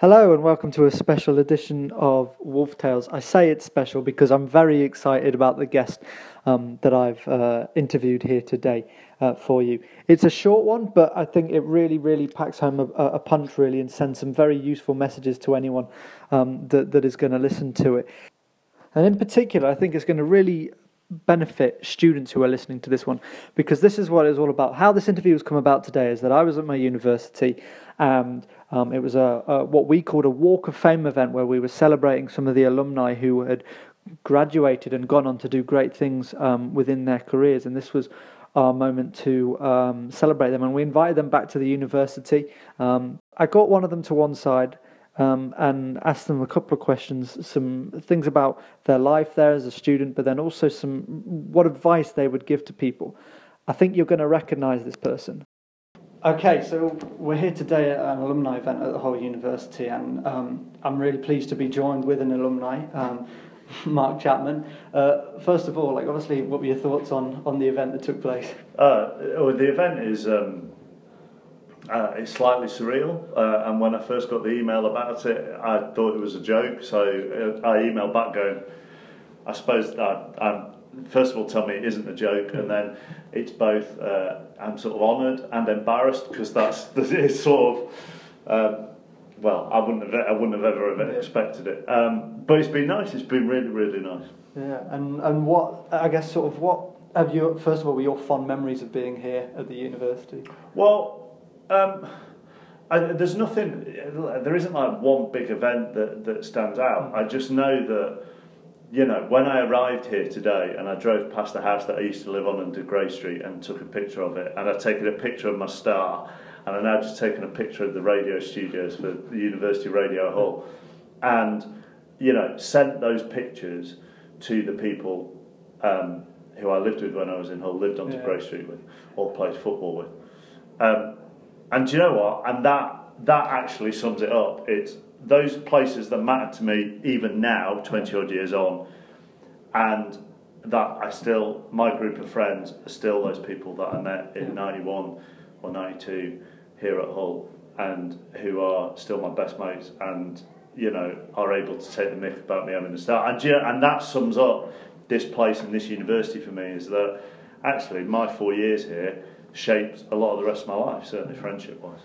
Hello and welcome to a special edition of Wolf Tales. I say it's special because I'm very excited about the guest um, that I've uh, interviewed here today uh, for you. It's a short one, but I think it really, really packs home a, a punch, really, and sends some very useful messages to anyone um, that, that is going to listen to it. And in particular, I think it's going to really benefit students who are listening to this one because this is what it's all about. How this interview has come about today is that I was at my university and um, it was a, a, what we called a Walk of Fame event where we were celebrating some of the alumni who had graduated and gone on to do great things um, within their careers, and this was our moment to um, celebrate them. And we invited them back to the university. Um, I got one of them to one side. Um, and asked them a couple of questions, some things about their life there as a student, but then also some what advice they would give to people. I think you're going to recognise this person. Okay, so we're here today at an alumni event at the Hull University, and um, I'm really pleased to be joined with an alumni, um, Mark Chapman. Uh, first of all, like obviously, what were your thoughts on, on the event that took place? Uh, well, the event is um, uh, it's slightly surreal, uh, and when I first got the email about it, I thought it was a joke. So uh, I emailed back going, I suppose I, I'm first of all tell me it isn't a joke, and then it's both uh, I'm sort of honoured and embarrassed because that's it's sort of um, well I wouldn't have I wouldn't have ever expected it, um, but it's been nice. It's been really really nice. Yeah, and and what I guess sort of what have you first of all were your fond memories of being here at the university? Well. Um, I, there's nothing. There isn't like one big event that, that stands out. Mm. I just know that you know, when I arrived here today and I drove past the house that I used to live on under Grey Street and took a picture of it, and I've taken a picture of my star, and I've now just taken a picture of the radio studios for the University Radio Hull, and, you know, sent those pictures to the people um, who I lived with when I was in Hull, lived on yeah. Grey Street with, or played football with. Um, and do you know what? And that that actually sums it up. It's those places that matter to me even now, 20 odd years on, and that I still, my group of friends are still those people that I met in 91 or 92 here at Hull and who are still my best mates and, you know, are able to take the mick about me having a start. And, and that sums up this place and this university for me is that actually my four years here shaped a lot of the rest of my life, certainly friendship wise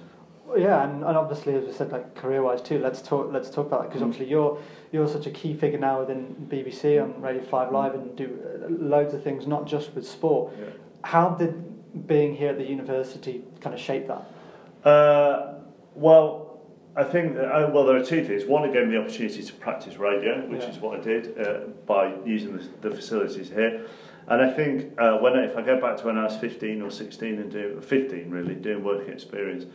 yeah, and, and obviously, as we said, like career-wise too. Let's talk. Let's talk about that because mm. obviously you're you're such a key figure now within BBC on Radio Five Live and do uh, loads of things, not just with sport. Yeah. How did being here at the university kind of shape that? Uh, well, I think that, uh, well there are two things. One, it gave me the opportunity to practice radio, which yeah. is what I did uh, by using the, the facilities here. And I think uh, when if I go back to when I was 15 or 16 and do 15 really doing working experience,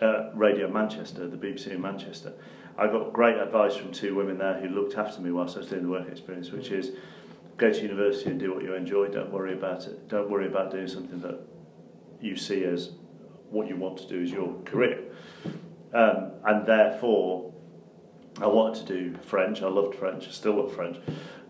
uh, Radio Manchester, the BBC in Manchester, I got great advice from two women there who looked after me whilst I was doing the work experience, which is go to university and do what you enjoy. Don't worry about it. Don't worry about doing something that you see as what you want to do as your career. Um, and therefore, I wanted to do French. I loved French. I still love French.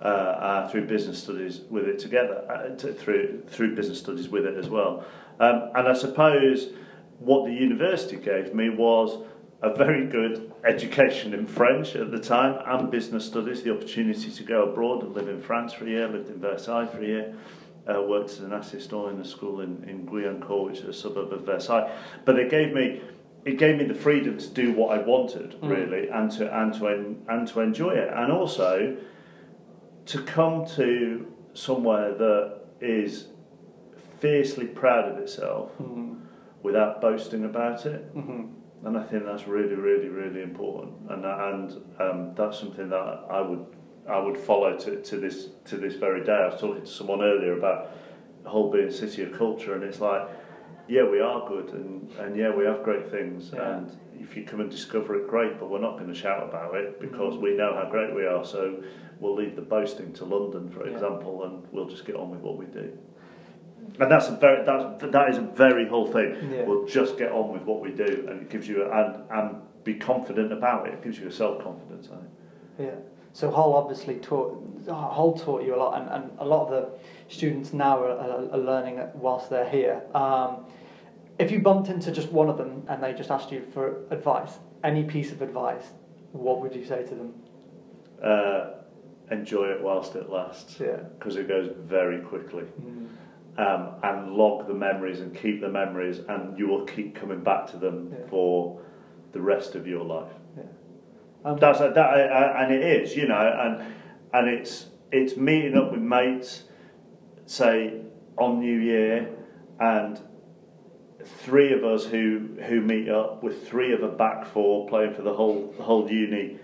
Uh, uh, through business studies with it together, uh, to, through through business studies with it as well. Um, and I suppose what the university gave me was a very good education in French at the time and business studies, the opportunity to go abroad and live in France for a year, lived in Versailles for a year, uh, worked as an assistant in a school in, in Guyancourt, which is a suburb of Versailles. But it gave me it gave me the freedom to do what I wanted, mm. really, and to and to and to enjoy it, and also to come to somewhere that is fiercely proud of itself. Mm without boasting about it. Mm-hmm. And I think that's really, really, really important. And and um, that's something that I would I would follow to, to this to this very day. I was talking to someone earlier about Hull being a city of culture, and it's like, yeah, we are good, and, and yeah, we have great things, yeah. and if you come and discover it, great. But we're not going to shout about it because we know how great we are. So we'll leave the boasting to London, for yeah. example, and we'll just get on with what we do. And that's a very that's that is a very Hull thing. Yeah. We'll just get on with what we do, and it gives you a, and and be confident about it. It gives you a self confidence. I think. Yeah. So Hull obviously taught Hull taught you a lot, and, and a lot of the students now are, are, are learning whilst they're here. Um, if you bumped into just one of them and they just asked you for advice, any piece of advice, what would you say to them? Uh, enjoy it whilst it lasts. Yeah. Because it goes very quickly. Mm. Um, and log the memories and keep the memories, and you will keep coming back to them Yeah. for the rest of your life. That's that, uh, and it is, you know, and and it's it's meeting up with mates, say on New Year, and three of us who who meet up with three of a back four playing for the whole the Hull uni.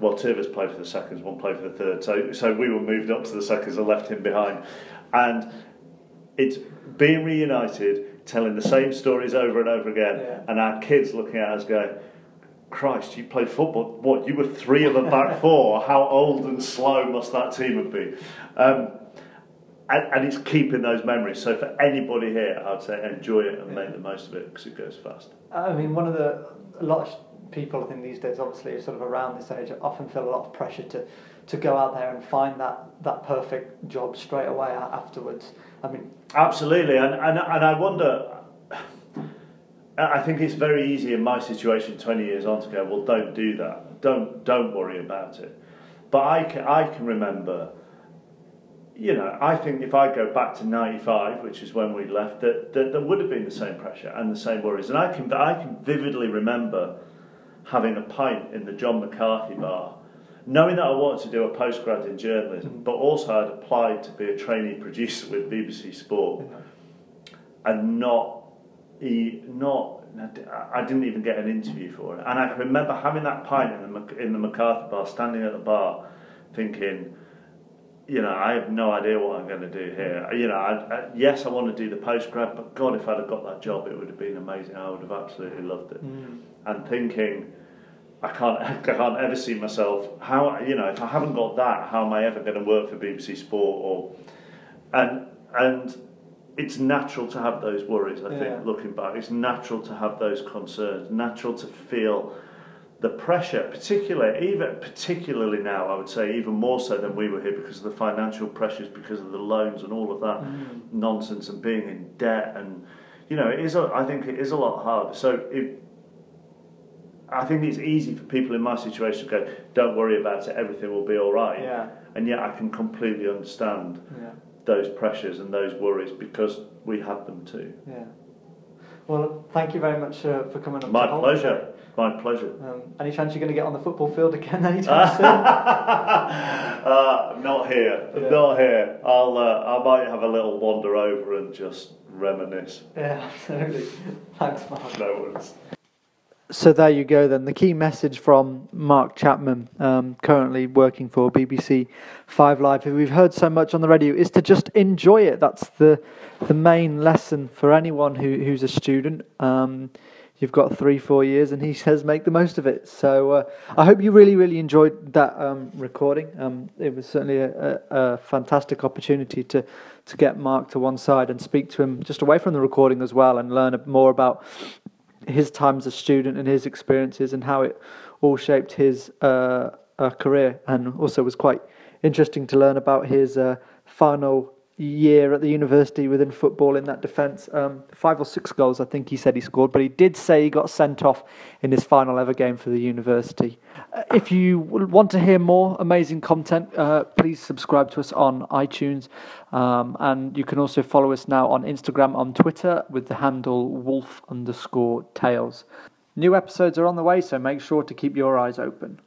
Well, two of us played for the seconds, one played for the third. So so we were moved up to the seconds and left him behind, and it's being reunited, telling the same stories over and over again, Yeah. and our kids looking at us going. Christ, you played football. What, you were three of a back four? How old and slow must that team have been? Um, and, and it's keeping those memories. So for anybody here, I'd say enjoy it and make the most of it because it goes fast. I mean, one of the a lot of people I think these days, obviously, sort of around this age, often feel a lot of pressure to to go out there and find that that perfect job straight away afterwards. I mean, Absolutely, and, and, and I wonder. I think it's very easy in my situation, twenty years on, to go, well, don't do that. Don't don't worry about it. But I can I can remember. You know, I think if I go back to '95, which is when we left, that, that there would have been the same pressure and the same worries. And I can I can vividly remember having a pint in the John McCarthy bar, knowing that I wanted to do a postgrad in journalism, mm-hmm. but also I'd applied to be a trainee producer with BBC Sport and not he not I didn't even get an interview for it. And I can remember having that pint in the in the McCarthy bar, standing at the bar, thinking, you know, I have no idea what I'm going to do here. You know, I, I, yes, I want to do the postgrad, but God, if I'd have got that job, it would have been amazing. I would have absolutely loved it. mm, And thinking, I can't, I can't ever see myself. How you know, if I haven't got that, how am I ever going to work for BBC Sport or, and and it's natural to have those worries. I Yeah. think looking back, it's natural to have those concerns. Natural to feel the pressure, particularly even particularly now. I would say even more so than we were here because of the financial pressures, because of the loans and all of that mm, nonsense and being in debt and you know it is a, I think it is a lot harder so it I think it's easy for people in my situation to go don't worry about it everything will be all right yeah, and yet I can completely understand yeah, those pressures and those worries because we had them too yeah. Well, thank you very much uh, for coming up. my pleasure my pleasure. Um, any chance you're going to get on the football field again anytime soon? uh, not here Yeah. not here I'll uh, I might have a little wander over and just reminisce yeah, absolutely. Thanks, Mark. no worries So there you go. Then the key message from Mark Chapman, um, currently working for BBC Five Live, who we've heard so much on the radio, is to just enjoy it. That's the the main lesson for anyone who, who's a student. Um, you've got three, four years, and he says make the most of it. So uh, I hope you really, really enjoyed that um, recording. Um, it was certainly a, a, a fantastic opportunity to to get Mark to one side and speak to him just away from the recording as well, and learn more about his time as a student and his experiences and how it all shaped his uh, uh, career. And also was quite interesting to learn about his uh, final year at the university within football in that defence. Um, five or six goals, I think he said he scored, but he did say he got sent off in his final ever game for the university. Uh, if you want to hear more amazing content, uh, please subscribe to us on iTunes. Um, and you can also follow us now on Instagram, on Twitter with the handle wolf underscore tails. New episodes are on the way, so make sure to keep your eyes open.